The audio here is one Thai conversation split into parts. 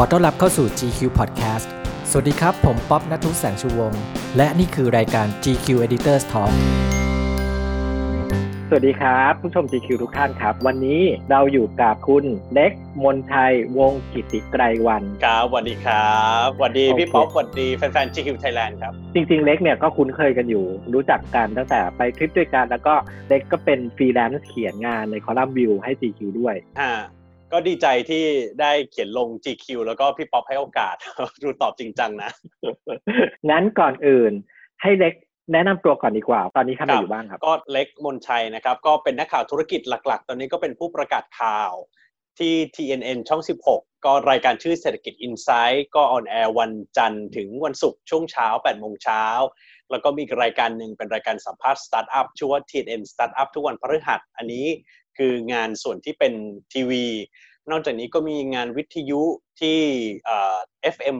อต้อนรับเข้าสู่ GQ Podcast สวัสดีครับ ผมป๊อบนัทุแสงชูวงศ์และนี่คือรายการ GQ Editors Talk สวัสดีครับ ผู้ชม GQ ทุกท่านครับ วันนี้เราอยู่กับคุณเล็กมนชัยวงศ์กิติไกรวันครับสวัสดีครับสวัสดีโอเคพี่ป๊อปสวัสดีแฟนๆ GQ Thailand ครับ จริงๆ เล็กเนี่ยก็คุ้นเคยกันอยู่ รู้จักกันตั้งแต่ไปทริปด้วยกัน แล้วก็เล็กก็เป็นฟรีแลนซ์เขียนงานในคอลัมน์วิวให้ GQ ด้วยอ่า ก็ดีใจที่ได้เขียนลง GQ แล้วก็พี่ป๊อปให้โอกาส ดูตอบจริงจังนะ งั้นก่อนอื่นให้เล็กแนะนำตัวก่อนดีกว่า ตอนนี้ทำอะไรอยู่บ้างครับ ก็เล็กมนชัยนะครับ ก็เป็นนักข่าวธุรกิจหลักๆ ตอนนี้ก็เป็นผู้ประกาศข่าวที่ TNN ช่อง 16 ก็รายการชื่อเศรษฐกิจ Insight ก็ออนแอร์วันจันทร์ถึงวันศุกร์ช่วงเช้า8โมงเช้า แล้วก็มีอีกรายการหนึ่งเป็นรายการสัมภาษณ์สตาร์ทอัพชื่อว่า TNN Startup ทุกวันพฤหัส อันนี้ คืองานส่วนที่เป็นทีวี นอกจากนี้ก็มีงานวิทยุที่เอ่อ FM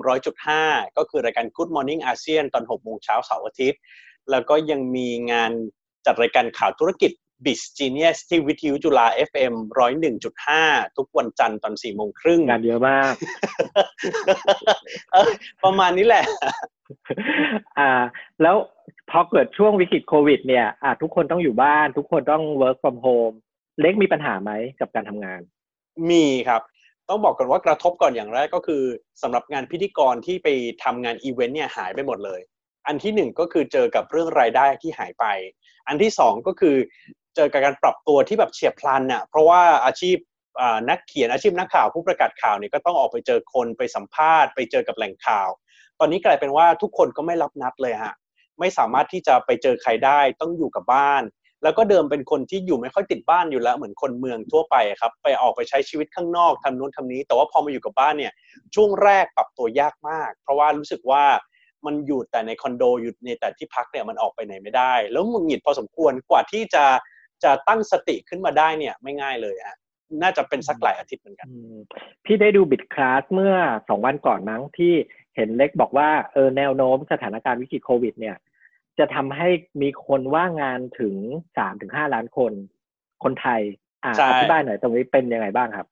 100.5 ก็คือรายการ Good Morning ASEAN ตอน6โมงเช้าเสาร์อาทิตย์ แล้วก็ยังมีงานจัดรายการข่าวธุรกิจ b i z Genius ที่วิทยุจุฬา FM 101.5 ทุกวันจันทร์ตอน4โมงครึ่งงานเยอะมากเออประมาณนี้แหละ อ่า แล้วพอเกิดช่วงวิกฤตโควิดเนี่ยอ่าทุกคนต้องอยู่บ้าน ทุกคนต้อง work from home เล็กมีปัญหาไหมกับการทำงาน มีครับ ต้องบอกก่อนว่ากระทบก่อนอย่างแรกก็คือสำหรับงานพิธีกรที่ไปทำงานอีเวนต์เนี่ยหายไปหมดเลย อันที่หนึ่งก็คือเจอกับเรื่องรายได้ที่หายไป อันที่สองก็คือเจอกับการปรับตัวที่แบบเฉียบพลันน่ะเพราะว่าอาชีพนักเขียนอาชีพนักข่าวผู้ประกาศข่าวเนี่ยก็ต้องออกไปเจอคนไปสัมภาษณ์ไปเจอกับแหล่งข่าว ตอนนี้กลายเป็นว่าทุกคนก็ไม่รับนัดเลยฮะไม่สามารถที่จะไปเจอใครได้ต้องอยู่กับบ้าน แล้วก็เดิมเป็นคนที่อยู่ไม่ค่อยติดบ้านอยู่แล้วเหมือนคนเมืองทั่วไปครับ ไปออกไปใช้ชีวิตข้างนอกทำนู้นทำนี้ แต่ว่าพอมาอยู่กับบ้านเนี่ย ช่วงแรกปรับตัวยากมาก เพราะว่ารู้สึกว่ามันอยู่แต่ในคอนโดอยู่ในแต่ที่พักเนี่ยมันออกไปไหนไม่ได้ แล้วหงุดหงิดพอสมควรกว่าที่จะจะตั้งสติขึ้นมาได้เนี่ยไม่ง่ายเลยฮะน่าจะเป็นสักหลายอาทิตย์เหมือนกันพี่ได้ดูบิดคลาสเมื่อสองวันก่อนมั้งที่เห็นเล็กบอกว่าเออแนวโน้มสถานการณ์วิกฤตโควิดเนี่ย จะทำให้มีคนว่างงานถึงสามถึงห้าล้านคน คนไทยอ่าใช่อธิบายหน่อยตรงนี้เป็นยังไงบ้างครับ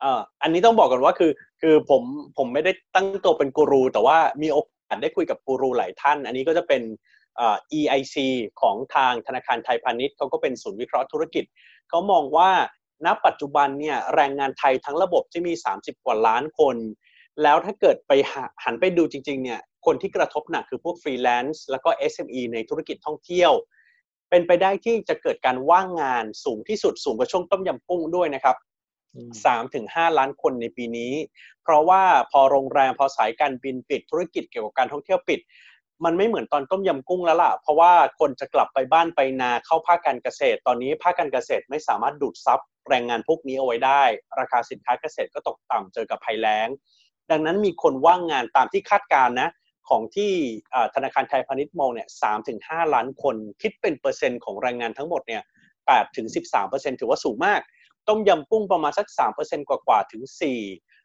เอ่ออันนี้ต้องบอกก่อนว่าคือคือผมผมไม่ได้ตั้งตัวเป็นกูรู แต่ว่ามีโอกาสได้คุยกับกูรูหลายท่าน อันนี้ก็จะเป็นเอ่อ EIC ของทางธนาคารไทยพาณิชย์เขาก็เป็นศูนย์วิเคราะห์ธุรกิจเขามองว่าณปัจจุบันเนี่ยแรงงานไทยทั้งระบบที่มี 30 กว่าล้านคน แล้วถ้าเกิดไปหาหันไปดูจริงๆเนี่ย คนที่กระทบหนักคือพวกฟรีแลนซ์แล้วก็ SME ในธุรกิจท่องเที่ยว เป็นไปได้ที่จะเกิดการว่างงานสูงที่สุดสูงกว่าช่วงต้มยำกุ้งด้วยนะครับอืมสามถึงห้าล้านคนในปีนี้ เพราะว่าพอโรงแรมพอสายการบินปิดธุรกิจเกี่ยวกับการท่องเที่ยวปิด มันไม่เหมือนตอนต้มยำกุ้งแล้วล่ะ เพราะว่าคนจะกลับไปบ้านไปนาเข้าภาคการเกษตร ตอนนี้ภาคการเกษตรไม่สามารถดูดซับแรงงานพวกนี้เอาไว้ได้ ราคาสินค้าเกษตรก็ตกต่ำเจอกับภัยแล้ง ดังนั้นมีคนว่างงานตามที่คาดการณ์นะ ของที่ธนาคารไทยพาณิชย์มองเนี่ยสามถึงห้าล้านคน คิดเป็นเปอร์เซ็นต์ของแรงงานทั้งหมดเนี่ยแปดถึงสิบสามเปอร์เซ็นต์ถือว่าสูงมาก ต้มยำกุ้งประมาณสักสามเปอร์เซ็นต์กว่าๆถึงสี่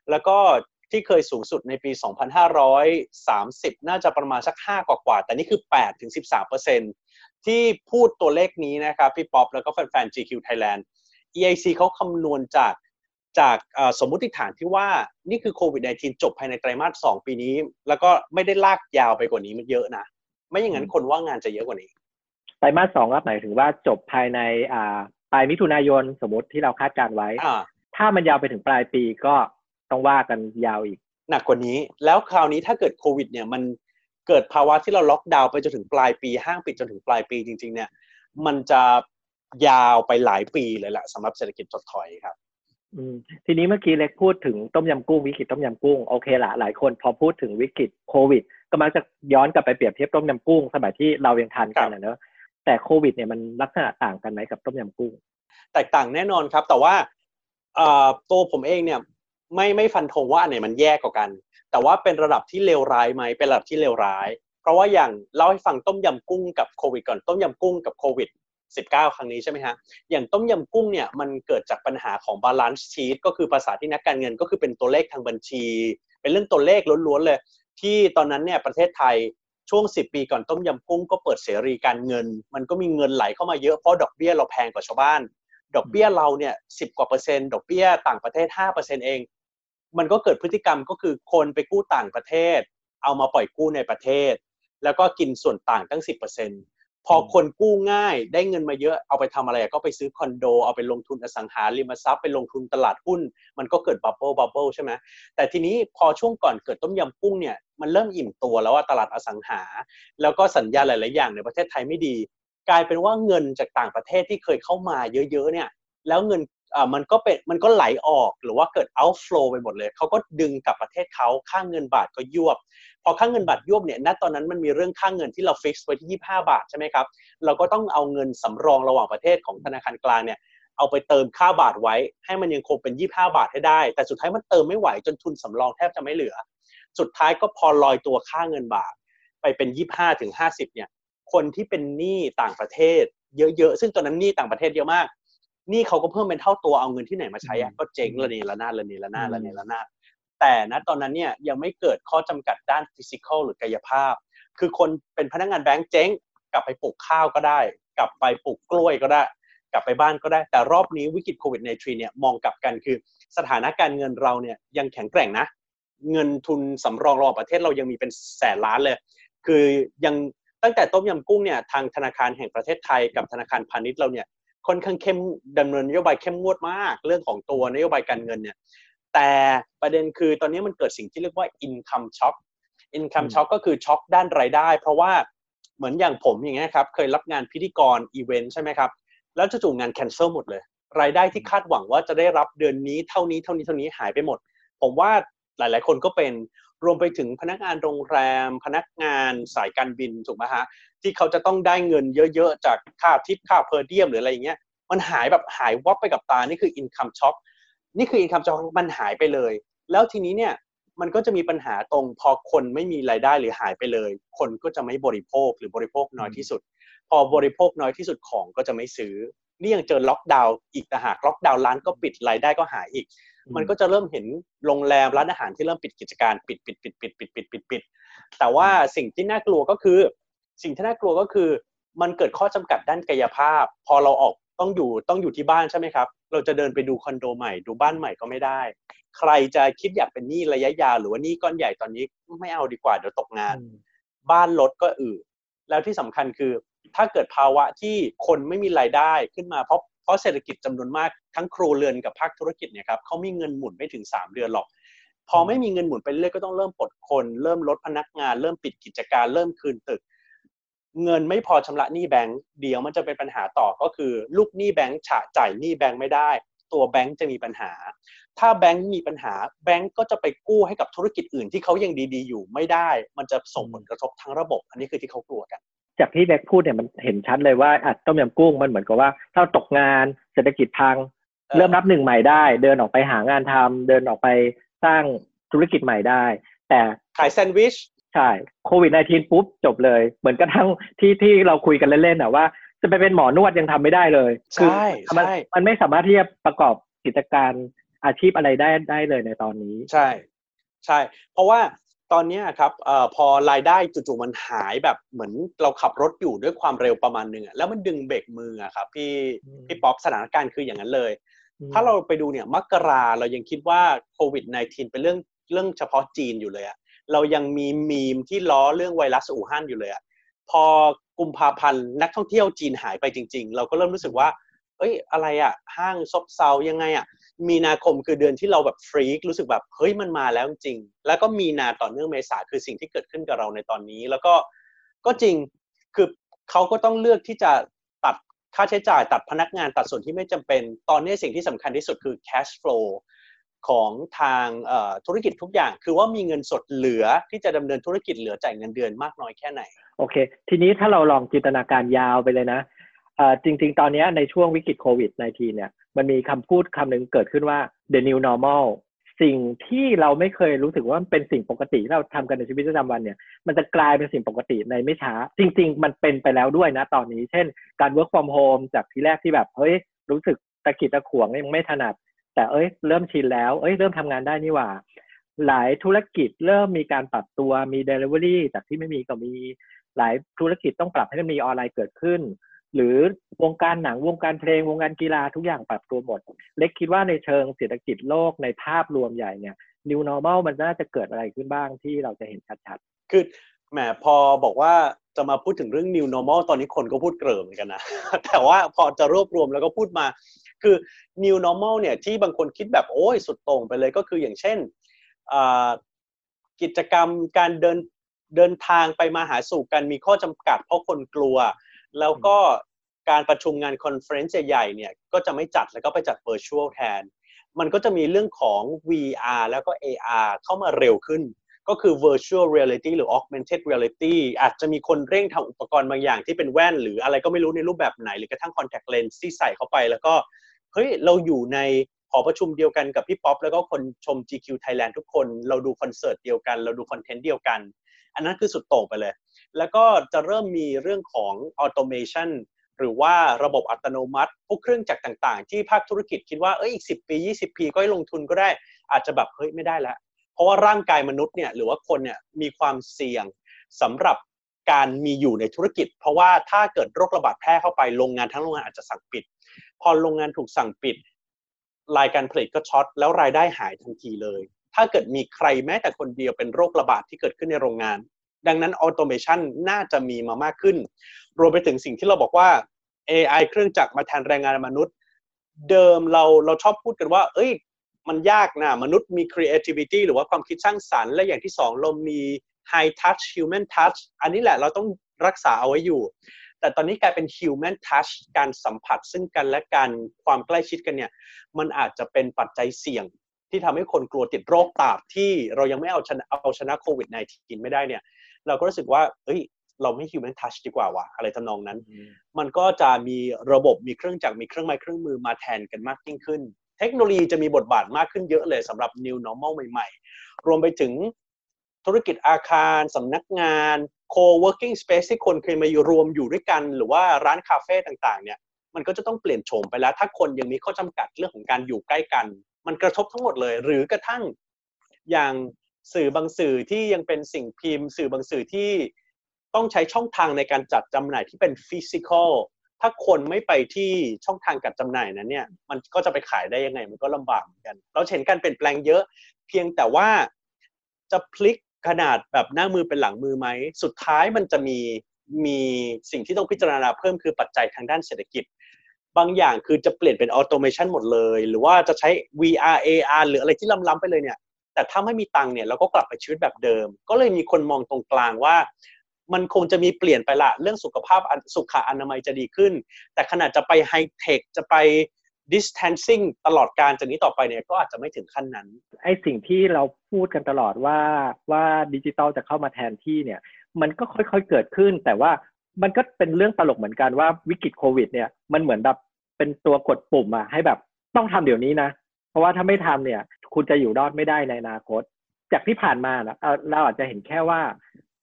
แล้วก็ที่เคยสูงสุดในปี 2530 น่าจะประมาณสัก 5 กว่าๆแต่นี่คือ 8 ถึง 13เปอร์เซ็นต์ที่พูดตัวเลขนี้นะครับ พี่ป๊อปแล้วก็แฟนๆ GQ Thailand EIC เขาคำนวณจาก จากเอ่อสมมุติฐานที่ว่านี่คือโควิด -19 จบภายในไตรมาส 2 ปีนี้ แล้วก็ไม่ได้ลากยาวไปกว่านี้มันเยอะนะ ไม่อย่างนั้นคนว่างงานจะเยอะกว่านี้ ไตรมาสสองก็หมายถึงว่าจบภายในอ่าปลายมิถุนายนสมมติที่เราคาดการไว้อ่าถ้ามันยาวไปถึงปลายปีก็ต้องว่ากันยาวอีก หนักกว่านี้ แล้วคราวนี้ถ้าเกิดโควิด เนี่ยมันเกิดภาวะที่เราล็อกดาวน์ไปจนถึงปลายปี ห้างปิดจนถึงปลายปีจริง ๆ เนี่ย มันจะยาวไปหลายปีเลยแหละสำหรับเศรษฐกิจถดถอยครับอืม ทีนี้เมื่อกี้เล็กพูดถึงต้มยำกุ้งวิกฤตต้มยำกุ้งโอเคละหลายคนพอพูดถึงวิกฤตโควิด ก็มักจะย้อนกลับไปเปรียบเทียบต้มยำกุ้งสมัยที่เรายังทานกันนะเนอะแต่โควิดเนี่ยมันลักษณะต่างกันไหมกับต้มยำกุ้ง แตกต่างแน่นอนครับ แต่ว่าเอ่อตัวผมเองเนี่ยไม่ไม่ฟันธงว่าอันไหนมันแย่กว่ากัน แต่ว่าเป็นระดับที่เลวร้ายไหมเป็นระดับที่เลวร้าย เพราะว่าอย่างเล่าให้ฟังต้มยำกุ้งกับโควิดก่อนต้มยำกุ้งกับโควิด 19 ครั้งนี้ใช่ไหมฮะ อย่างต้มยำกุ้งเนี่ยมันเกิดจากปัญหาของ balance sheet ก็คือภาษาที่นักการเงินก็คือเป็นตัวเลขทางบัญชี เป็นเรื่องตัวเลขล้วนๆเลย ที่ตอนนั้นเนี่ยประเทศไทยช่วง 10 ปีก่อนต้มยำกุ้งก็เปิดเสรีการเงิน มันก็มีเงินไหลเข้ามาเยอะเพราะดอกเบี้ยเราแพงกว่าชาวบ้าน ดอกเบี้ยเราเนี่ยสิบกว่าเปอร์เซ็นต์ดอกเบี้ยต่างประเทศ5%เอง มันก็เกิดพฤติกรรมก็คือคนไปกู้ต่างประเทศ เอามาปล่อยกู้ในประเทศ แล้วก็กินส่วนต่างตั้ง 10% พอคนกู้ง่ายได้เงินมาเยอะเอาไปทำอะไรก็ไปซื้อคอนโด เอาไปลงทุนอสังหาริมทรัพย์ไปลงทุนตลาดหุ้น มันก็เกิด bubble bubble ใช่ไหมแต่ทีนี้พอช่วงก่อนเกิดต้มยำกุ้งเนี่ยมันเริ่มอิ่มตัวแล้วว่าตลาดอสังหา แล้วก็สัญญาหลาย ๆ อย่างในประเทศไทยไม่ดี กลายเป็นว่าเงินจากต่างประเทศที่เคยเข้ามาเยอะ ๆ เนี่ยแล้วเงินอ่ามันก็เป็นมันก็ไหลออกหรือว่าเกิด outflow ไปหมดเลย เขาก็ดึงกลับประเทศเขาค่างเงินบาทก็ยวบ พอค่างเงินบาทยวบเนี่ยณตอนนั้นมันมีเรื่องค่างเงินที่เราฟิกซ์ไว้ที่ 25 บาทใช่ไหมครับ เราก็ต้องเอาเงินสำรองระหว่างประเทศของธนาคารกลางเนี่ยเอาไปเติมค่าบาทไว้ ให้มันยังคงเป็น 25 บาทให้ได้ แต่สุดท้ายมันเติมไม่ไหวจนทุนสำรองแทบจะไม่เหลือ สุดท้ายก็พอลอยตัวค่าเงินบาท ไปเป็น 25ถึง50เนี่ยคนที่เป็นหนี้ต่างประเทศเยอะๆ ซึ่งตอนนั้นหนี้ต่างประเทศเยอะมาก นี้เขาก็เพิ่มเป็นเท่าตัวเอาเงินที่ไหนมาใช้อะก็เจ๊งระเนระนาดระเนระนาดระเนระนาดแต่ณตอนนั้นเนี่ยยังไม่เกิดข้อจำกัดด้านฟิสิกอลหรือกายภาพ คือคนเป็นพนักงานแบงก์เจ๊งกลับไปปลูกข้าวก็ได้ กลับไปปลูกกล้วยก็ได้ กลับไปบ้านก็ได้ แต่รอบนี้วิกฤตโควิดในทรีเนี่ยมองกลับกันคือ สถานะการเงินเราเนี่ยยังแข็งแกร่งนะ เงินทุนสำรองรองประเทศเรายังมีเป็นแสนล้านเลย คือยังตั้งแต่ต้มยำกุ้งเนี่ยทางธนาคารแห่งประเทศไทยกับธนาคารพาณิชย์เราเนี่ย ค่อนข้างเข้มดำเนินนโยบายเข้มงวดมาก เรื่องของตัวนโยบายการเงินเนี่ยแต่ประเด็นคือตอนนี้มันเกิดสิ่งที่เรียกว่า income shock income shock ก็คือช็อคด้านรายได้ เพราะว่าเหมือนอย่างผมอย่างเงี้ยครับเคยรับงานพิธีกรอีเวนต์ใช่ไหมครับ แล้วจู่ๆงานแคนเซิลหมดเลย รายได้ที่คาดหวังว่าจะได้รับเดือนนี้เท่านี้เท่านี้เท่านี้หายไปหมด ผมว่าหลาย ๆ คนก็เป็น รวมไปถึงพนักงานโรงแรม พนักงานสายการบินถูกไหมฮะที่เขาจะต้องได้เงินเยอะๆ จากค่าทิปค่าเพอร์เดียมหรืออะไรอย่างเงี้ยมันหายแบบหายวับไปกับตานี่คือ income shock นี่คือ income shock มันหายไปเลย แล้วทีนี้เนี่ยมันก็จะมีปัญหาตรงพอคนไม่มีรายได้หรือหายไปเลย คนก็จะไม่บริโภคหรือบริโภคน้อยที่สุด พอบริโภคน้อยที่สุดของก็จะไม่ซื้อ นี่ยังเจอล็อกดาวน์อีกต่างหากล็อกดาวน์ร้านก็ปิดรายได้ก็หายอีก มันก็จะเริ่มเห็นโรงแรมร้านอาหารที่เริ่มปิดกิจการปิดปิดปิดปิดปิดปิดปิดปิดแต่ว่าสิ่งที่น่ากลัวก็คือ สิ่งที่น่ากลัวก็คือ มันเกิดข้อจำกัดด้านกายภาพ พอเราออกต้องอยู่ต้องอยู่ที่บ้านใช่ไหมครับ เราจะเดินไปดูคอนโดใหม่ดูบ้านใหม่ก็ไม่ได้ ใครจะคิดอยากเป็นหนี้ระยะยาวหรือว่าหนี้ก้อนใหญ่ตอนนี้ไม่เอาดีกว่าเดี๋ยวตกงาน บ้านรถก็อืดแล้วที่สำคัญคือ ถ้าเกิดภาวะที่คนไม่มีรายได้ขึ้นมาเพราะเพราะเศรษฐกิจจำนวนมากทั้งครัวเรือนกับภาคธุรกิจเนี่ยครับเขามีเงินหมุนไม่ถึง 3 เดือนหรอก พอไม่มีเงินหมุนไปเรื่อยก็ต้องเริ่มปลดคน เริ่มลดพนักงาน เริ่มปิดกิจการเริ่มคืนตึก เงินไม่พอชำระหนี้แบงก์เดี๋ยวมันจะเป็นปัญหาต่อก็คือ ลูกหนี้แบงก์ฉะจ่ายหนี้แบงก์ไม่ได้ ตัวแบงก์จะมีปัญหา ถ้าแบงก์มีปัญหาแบงก์ก็จะไปกู้ให้กับธุรกิจอื่นที่เขายังดีๆ อยู่ไม่ได้ มันจะส่งผลกระทบทั้งระบบ อันนี้คือที่เขากลัวกัน จากที่แบ็กพูดเนี่ยมันเห็นชัดเลยว่าอัดต้มยำกุ้งมันเหมือนกับว่า ถ้าตกงานเศรษฐกิจพังเออเริ่มนับหนึ่งใหม่ได้ เดินออกไปหางานทำเดินออกไปสร้างธุรกิจใหม่ได้ แต่ขายแซนด์วิชใช่โควิด -19 ปุ๊บจบเลย เหมือนกระทั่งที่ที่เราคุยกันเล่นๆอะว่า จะไปเป็นหมอนวดยังทำไม่ได้เลยใช่มัใช่มันไม่สามารถที่จะประกอบกิจการอาชีพอะไรได้ได้เลยในตอนนี้ ใช่ ใช่ เพราะว่า ตอนเนี้ยครับเอ่อพอรายได้จู่ๆมันหายแบบเหมือนเราขับรถอยู่ด้วยความเร็วประมาณหนึ่งอะแล้วมันดึงเบรกมืออะครับพี่อืมพี่ป๊อปสถานการณ์คืออย่างนั้นเลย ถ้าเราไปดูเนี่ยมกราเรายังคิดว่าโควิด -19 เป็นเรื่องเรื่องเฉพาะจีนอยู่เลยอะเรายังมีมีมที่ล้อเรื่องไวรัสอู่ฮั่นอยู่เลยอะพอกุมภาพันธ์นักท่องเที่ยวจีนหายไปจริง ๆ เราก็เริ่มรู้สึกว่า เอ้ยอะไรอะห้างซบเซายังไงอะ มีนาคมคือเดือนที่เราแบบฟรีกรู้สึกแบบเฮ้ยมันมาแล้วจริง แล้วก็มีนาต่อเนื่องเมษาคือสิ่งที่เกิดขึ้นกับเราในตอนนี้ แล้วก็ก็จริงคือเขาก็ต้องเลือกที่จะตัดค่าใช้จ่ายตัดพนักงานตัดส่วนที่ไม่จำเป็น ตอนนี้สิ่งที่สำคัญที่สุดคือ cash flow ของทางธุรกิจทุกอย่าง คือว่ามีเงินสดเหลือที่จะดำเนินธุรกิจเหลือจ่ายเงินเดือนมากน้อยแค่ไหน โอเค ทีนี้ถ้าเราลองจินตนาการยาวไปเลยนะจริง ๆ ตอนนี้ในช่วงวิกฤตโควิด -19 เนี่ย มันมีคำพูดคำหนึ่งเกิดขึ้นว่า the new normal สิ่งที่เราไม่เคยรู้สึกว่ามันเป็นสิ่งปกติที่เราทำกันในชีวิตประจำวันเนี่ย มันจะกลายเป็นสิ่งปกติในไม่ช้า จริง ๆ มันเป็นไปแล้วด้วยนะตอนนี้ เช่น การ work from home จากทีแรกที่แบบ เฮ้ย รู้สึกตะกิดตะขวงยังไม่ถนัด แต่เอ้ย เริ่มชินแล้ว เอ้ย เริ่มทำงานได้นี่หว่า หลายธุรกิจเริ่มมีการปรับตัวมี delivery จากที่ไม่มีก็มี หลายธุรกิจต้องปรับให้มันมีออนไลน์เกิดขึ้น หรือวงการหนังวงการเพลงวงการกีฬาทุกอย่างปรับตัวหมด เล็กคิดว่าในเชิงเศรษฐกิจโลกในภาพรวมใหญ่เนี่ย new normal มันน่าจะเกิดอะไรขึ้นบ้างที่เราจะเห็นชัดๆ คือแหมพอบอกว่าจะมาพูดถึงเรื่อง new normal ตอนนี้คนก็พูดเกริ่มเหมือนกันนะ แต่ว่าพอจะรวบรวมแล้วก็พูดมา คือ new normal เนี่ยที่บางคนคิดแบบโอ้ยสุดโต่งไปเลยก็คืออย่างเช่น กิจกรรมการเดินเดินทางไปมาหาสู่กันมีข้อจำกัดเพราะคนกลัว แล้วก็ การประชุมงาน conference ใหญ่ๆเนี่ยก็จะไม่จัดแล้วก็ไปจัด virtual แทน มันก็จะมีเรื่องของ VR แล้วก็ AR เข้ามาเร็วขึ้น ก็คือ virtual reality หรือ augmented reality อาจจะมีคนเร่งทำอุปกรณ์บางอย่างที่เป็นแว่น หรืออะไรก็ไม่รู้ในรูปแบบไหน หรือกระทั่ง contact lens ที่ใส่เข้าไป แล้วก็เฮ้ยเราอยู่ในหอประชุมเดียวกันกับพี่ป๊อปแล้วก็คนชม GQ Thailand ทุกคน เราดูคอนเสิร์ตเดียวกัน เราดูคอนเทนต์เดียวกัน อันนั้นคือสุดโต่งไปเลย แล้วก็จะเริ่มมีเรื่องของ automation หรือว่าระบบอัตโนมัติ พวกเครื่องจักรต่าง ๆ ที่ภาคธุรกิจคิดว่าเอ้ยอีกสิปี 20 ปีก็ให้ลงทุนก็ได้ อาจจะแบบเฮ้ยไม่ได้แล้วเพราะว่าร่างกายมนุษย์เนี่ยหรือว่าคนเนี่ยมีความเสี่ยงสำหรับการมีอยู่ในธุรกิจ เพราะว่าถ้าเกิดโรคระบาดแพร่เข้าไปโรงงานทั้งโรงงานอาจจะสั่งปิด พอโรงงานถูกสั่งปิด ไลน์การผลิตก็ช็อตแล้วรายได้หายทันทีเลย ถ้าเกิดมีใครแม้แต่คนเดียวเป็นโรคระบาดที่เกิดขึ้นในโรงงาน ดังนั้น automation น่าจะมีมามากขึ้น รวมไปถึงสิ่งที่เราบอกว่า AI เครื่องจักรมาแทนแรงงานมนุษย์ เดิมเราเราชอบพูดกันว่า เอ้ย มันยากนะมนุษย์มี creativity หรือว่าความคิดสร้างสารรค์และอย่างที่สองเรามี high touch human touch อันนี้แหละเราต้องรักษาเอาไว้อยู่ แต่ตอนนี้กลายเป็น human touch การสัมผัสซึ่งกันและกันความใกล้ชิดกันเนี่ย มันอาจจะเป็นปัจจัยเสี่ยงที่ทำให้คนกลัวติดโรคตาบที่เรายังไม่เอาชนะเอาชนะโควิด -19 ไม่ได้เนี่ย เราก็รู้สึกว่าเอ้ย เราไม่ human touch ดีกว่าวะอะไรทำนองนั้น มันก็จะมีระบบมีเครื่องจักรมีเครื่องไม้เครื่องมือมาแทนกันมากยิ่งขึ้น เทคโนโลยีจะมีบทบาทมากขึ้นเยอะเลยสำหรับ new normal ใหม่ๆ รวมไปถึงธุรกิจอาคารสำนักงาน co-working space ที่คนเคยมาอยู่รวมอยู่ด้วยกัน หรือว่าร้านคาเฟ่ต่างๆ เนี่ย มันก็จะต้องเปลี่ยนโฉมไปแล้ว ถ้าคนยังมีข้อจำกัดเรื่องของการอยู่ใกล้กัน มันกระทบทั้งหมดเลย หรือกระทั่งอย่าง สื่อบางสื่อที่ยังเป็นสิ่งพิมพ์ สื่อบางสื่อที่ต้องใช้ช่องทางในการจัดจำหน่ายที่เป็นฟิสิกอลถ้าคนไม่ไปที่ช่องทางการจำหน่ายนั้นเนี่ย มันก็จะไปขายได้ยังไง มันก็ลำบากเหมือนกัน เราเห็นการเปลี่ยนแปลงเยอะ เพียงแต่ว่าจะพลิกขนาดแบบหน้ามือเป็นหลังมือไหม สุดท้ายมันจะมีมีสิ่งที่ต้องพิจารณาเพิ่มคือปัจจัยทางด้านเศรษฐกิจ บางอย่างคือจะเปลี่ยนเป็นออโตเมชันหมดเลย หรือว่าจะใช้ VR AR หรืออะไรที่ล้ำๆไปเลยเนี่ย แต่ถ้าไม่มีตังค์เนี่ยเราก็กลับไปชีวิตแบบเดิม ก็เลยมีคนมองตรงกลางว่า มันคงจะมีเปลี่ยนไปละเรื่องสุขภาพสุขอนามัยจะดีขึ้น แต่ขนาดจะไปไฮเทคจะไป distancing ตลอดการจากนี้ต่อไปเนี่ยก็อาจจะไม่ถึงขั้นนั้น ไอ้สิ่งที่เราพูดกันตลอดว่าว่าดิจิตอลจะเข้ามาแทนที่เนี่ย มันก็ค่อยๆเกิดขึ้น แต่ว่ามันก็เป็นเรื่องตลกเหมือนกันว่าวิกฤตโควิด เนี่ยมันเหมือนแบบเป็นตัวกดปุ่มอะให้แบบต้องทำเดี๋ยวนี้นะ เพราะว่าถ้าไม่ทำเนี่ย คุณจะอยู่รอดไม่ได้ในอนาคต จากที่ผ่านมานะเราอาจจะเห็นแค่ว่า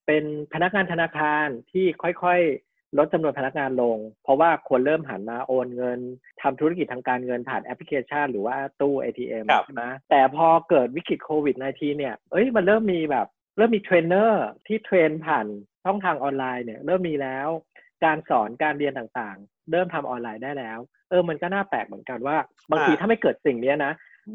เป็นพนักงานธนาคารที่ค่อยๆ ลดจำนวนพนักงานลง เพราะว่าคนเริ่มหันมาโอนเงินทำธุรกิจทางการเงินผ่านแอปพลิเคชัน หรือว่าตู้ ATM ครับใช่ไหมแต่พอเกิดวิกฤตโควิด -19 เนี่ยเอ้ยมันเริ่มมีแบบเริ่มมีเทรนเนอร์ที่เทรนผ่านช่องทางออนไลน์เนี่ยเริ่มมีแล้ว การสอนการเรียนต่างๆ เริ่มทำออนไลน์ได้แล้ว เออมันก็น่าแปลกเหมือนกันว่า บางทีอ่าถ้าไม่เกิดสิ่งเนี้ยนะ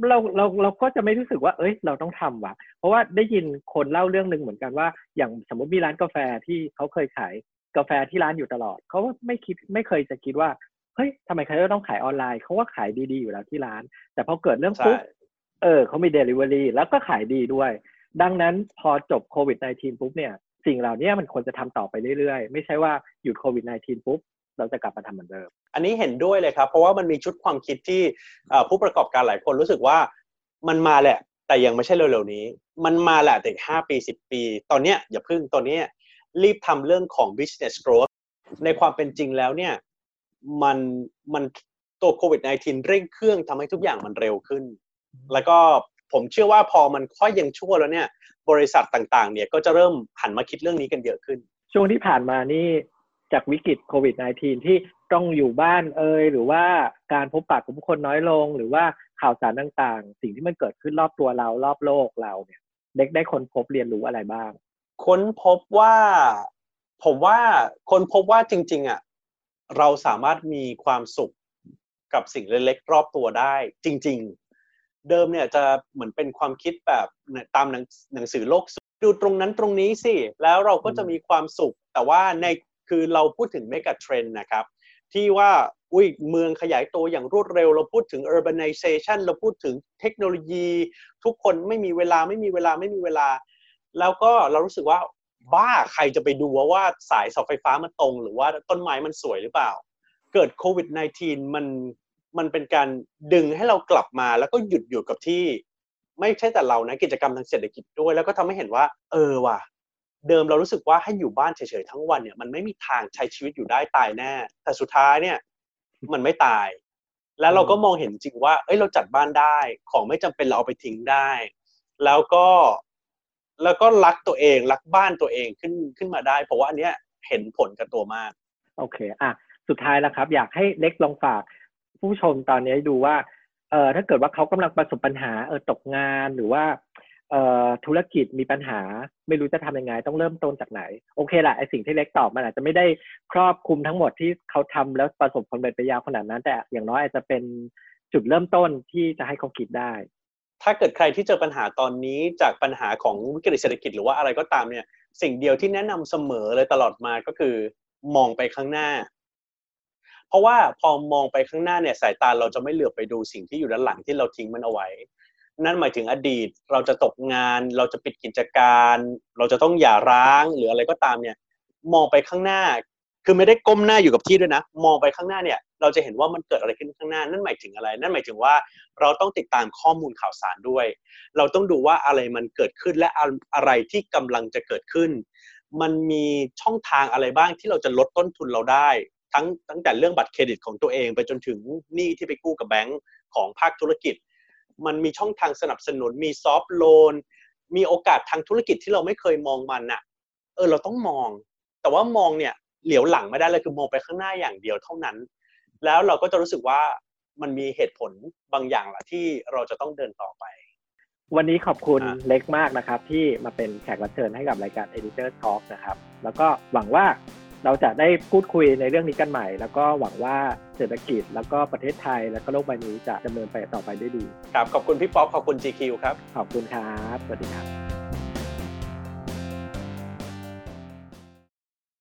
เราเราเราก็จะไม่รู้สึกว่า เอ้ย เราต้องทำว่ะ เพราะว่าได้ยินคนเล่าเรื่องหนึ่งเหมือนกันว่า อย่างสมมติมีร้านกาแฟที่เขาเคยขายกาแฟที่ร้านอยู่ตลอด เขาไม่คิดไม่เคยจะคิดว่า เฮ้ยทำไมเขาจะต้องขายออนไลน์ เขาว่าขายดีๆอยู่แล้วที่ร้าน แต่พอเกิดเรื่องใช่ปุ๊บ เออเขามี Delivery แล้วก็ขายดีด้วย ดังนั้นพอจบโควิด -19 ปุ๊บเนี่ย สิ่งเหล่านี้มันควรจะทำต่อไปเรื่อยๆ ไม่ใช่ว่าหยุดโควิด -19 ปุ๊บ เราจะกลับมาทำเหมือนเดิม อันนี้เห็นด้วยเลยครับ เพราะว่ามันมีชุดความคิดที่เอ่อผู้ประกอบการหลายคนรู้สึกว่ามันมาแหละ แต่ยังไม่ใช่เร็วๆนี้ มันมาแหละแต่อีกห้าปีสิบปี ตอนเนี้ยอย่าพึ่งตอนเนี้ยรีบทำเรื่องของ business growth ในความเป็นจริงแล้วเนี่ยมันมันตัวโควิด -19 เร่งเครื่องทำให้ทุกอย่างมันเร็วขึ้น แล้วก็ผมเชื่อว่าพอมันค่อยยังชั่วแล้วเนี่ย บริษัทต่างๆ เนี่ยก็จะเริ่มหันมาคิดเรื่องนี้กันเยอะขึ้น ช่วงที่ผ่านมานี่ จากวิกฤตโควิด -19 ที่ต้องอยู่บ้านเอยหรือว่าการพบปะกับผู้คนน้อยลง หรือว่าข่าวสารต่างๆ สิ่งที่มันเกิดขึ้นรอบตัวเรารอบโลกเราเนี่ยเด็กได้ค้นพบเรียนรู้อะไรบ้าง ค้นพบว่า ผมว่าค้นพบว่าจริง ๆอะเราสามารถมีความสุขกับสิ่งเล็กๆรอบตัวได้ จริง ๆ เดิมเนี่ยจะเหมือนเป็นความคิดแบบตามหนังหนังสือโลกดูตรงนั้นตรงนี้สิ แล้วเราก็จะมีความสุข แต่ว่าใน คือเราพูดถึงเมกะเทรนนะครับที่ว่าอุ้ยเมืองขยายตัวอย่างรวดเร็ว เราพูดถึง urbanization เราพูดถึงเทคโนโลยี ทุกคนไม่มีเวลาไม่มีเวลาไม่มีเวลา แล้วก็เรารู้สึกว่าบ้าใครจะไปดูว่าวาสายเสาไฟฟ้ามันตรง หรือว่าต้นไม้มันสวยหรือเปล่า เกิดโควิด -19 มันมันเป็นการดึงให้เรากลับมาแล้วก็หยุดอยู่กับที่ ไม่ใช่แต่เรานะกิจกรรมทางเศรษฐกิจด้วย แล้วก็ทำให้เห็นว่า เออว่ะ เดิมเรารู้สึกว่าให้อยู่บ้านเฉยๆทั้งวันเนี่ยมันไม่มีทางใช้ชีวิตอยู่ได้ตายแน่ แต่สุดท้ายเนี่ยมันไม่ตาย แล้วเราก็มองเห็นจริงว่า เอ้ยเราจัดบ้านได้ ของไม่จำเป็นเราเอาไปทิ้งได้ แล้วก็แล้วก็รักตัวเองรักบ้านตัวเองขึ้นขึ้นมาได้ เพราะว่าอันเนี้ยเห็นผลกับตัวมาก โอเคอะสุดท้ายแล้วครับ อยากให้เล็กลองฝาก ผู้ชมตอนนี้ดูว่าเอ่อถ้าเกิดว่าเขากำลังประสบปัญหาเออตกงานหรือว่าเอ่อ ธุรกิจมีปัญหา ไม่รู้จะทำยังไง ต้องเริ่มต้นจากไหน โอเคแหละไอสิ่งที่เล็กตอบมันอาจจะไม่ได้ครอบคลุมทั้งหมดที่เขาทำแล้วประสบความสำเร็จไปยาวขนาดนั้น แต่อย่างน้อยอาจจะเป็นจุดเริ่มต้นที่จะให้เขาคิดได้ ถ้าเกิดใครที่เจอปัญหาตอนนี้จากปัญหาของวิกฤตเศรษฐกิจหรือว่าอะไรก็ตามเนี่ย สิ่งเดียวที่แนะนำเสมอเลยตลอดมาก็คือ มองไปข้างหน้า เพราะว่าพอมองไปข้างหน้าเนี่ยสายตาเราจะไม่เหลือบไปดูสิ่งที่อยู่ด้านหลังที่เราทิ้งมันเอาไว้ นั่นหมายถึงอดีต เราจะตกงาน เราจะปิดกิจการ เราจะต้องหย่าร้าง หรืออะไรก็ตามเนี่ย มองไปข้างหน้า คือไม่ได้ก้มหน้าอยู่กับที่ด้วยนะ มองไปข้างหน้าเนี่ย เราจะเห็นว่ามันเกิดอะไรขึ้นข้างหน้า นั่นหมายถึงอะไร นั่นหมายถึงว่าเราต้องติดตามข้อมูลข่าวสารด้วย เราต้องดูว่าอะไรมันเกิดขึ้นและอะไรที่กำลังจะเกิดขึ้น มันมีช่องทางอะไรบ้างที่เราจะลดต้นทุนเราได้ ทั้งตั้งแต่เรื่องบัตรเครดิตของตัวเอง ไปจนถึงหนี้ที่ไปกู้กับแบงก์ของภาคธุรกิจ มันมีช่องทางสนับสนุน มีซอฟท์โลน มีโอกาสทางธุรกิจที่เราไม่เคยมองมันน่ะเออเราต้องมอง แต่ว่ามองเนี่ยเหลียวหลังไม่ได้เลยคือมองไปข้างหน้าอย่างเดียวเท่านั้น แล้วเราก็จะรู้สึกว่ามันมีเหตุผลบางอย่างละที่เราจะต้องเดินต่อไป วันนี้ขอบคุณอะเล็กมากนะครับ ที่มาเป็นแขกรับเชิญให้กับรายการ Editor Talk นะครับ แล้วก็หวังว่า เราจะได้พูดคุยในเรื่องนี้กันใหม่ แล้วก็หวังว่าเศรษฐกิจแล้วก็ประเทศไทย แล้วก็โลกใบนี้จะดำเนินไปต่อไปได้ดี ครับ ขอบคุณพี่ป๊อปขอบคุณ GQ ครับ ขอบคุณครับสวัสดีครับ